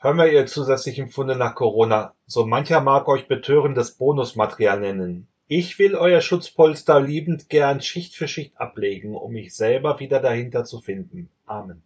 Hören wir ihr zusätzlichen Funde nach Corona. So mancher mag euch betörendes Bonusmaterial nennen. Ich will euer Schutzpolster liebend gern Schicht für Schicht ablegen, um mich selber wieder dahinter zu finden. Amen.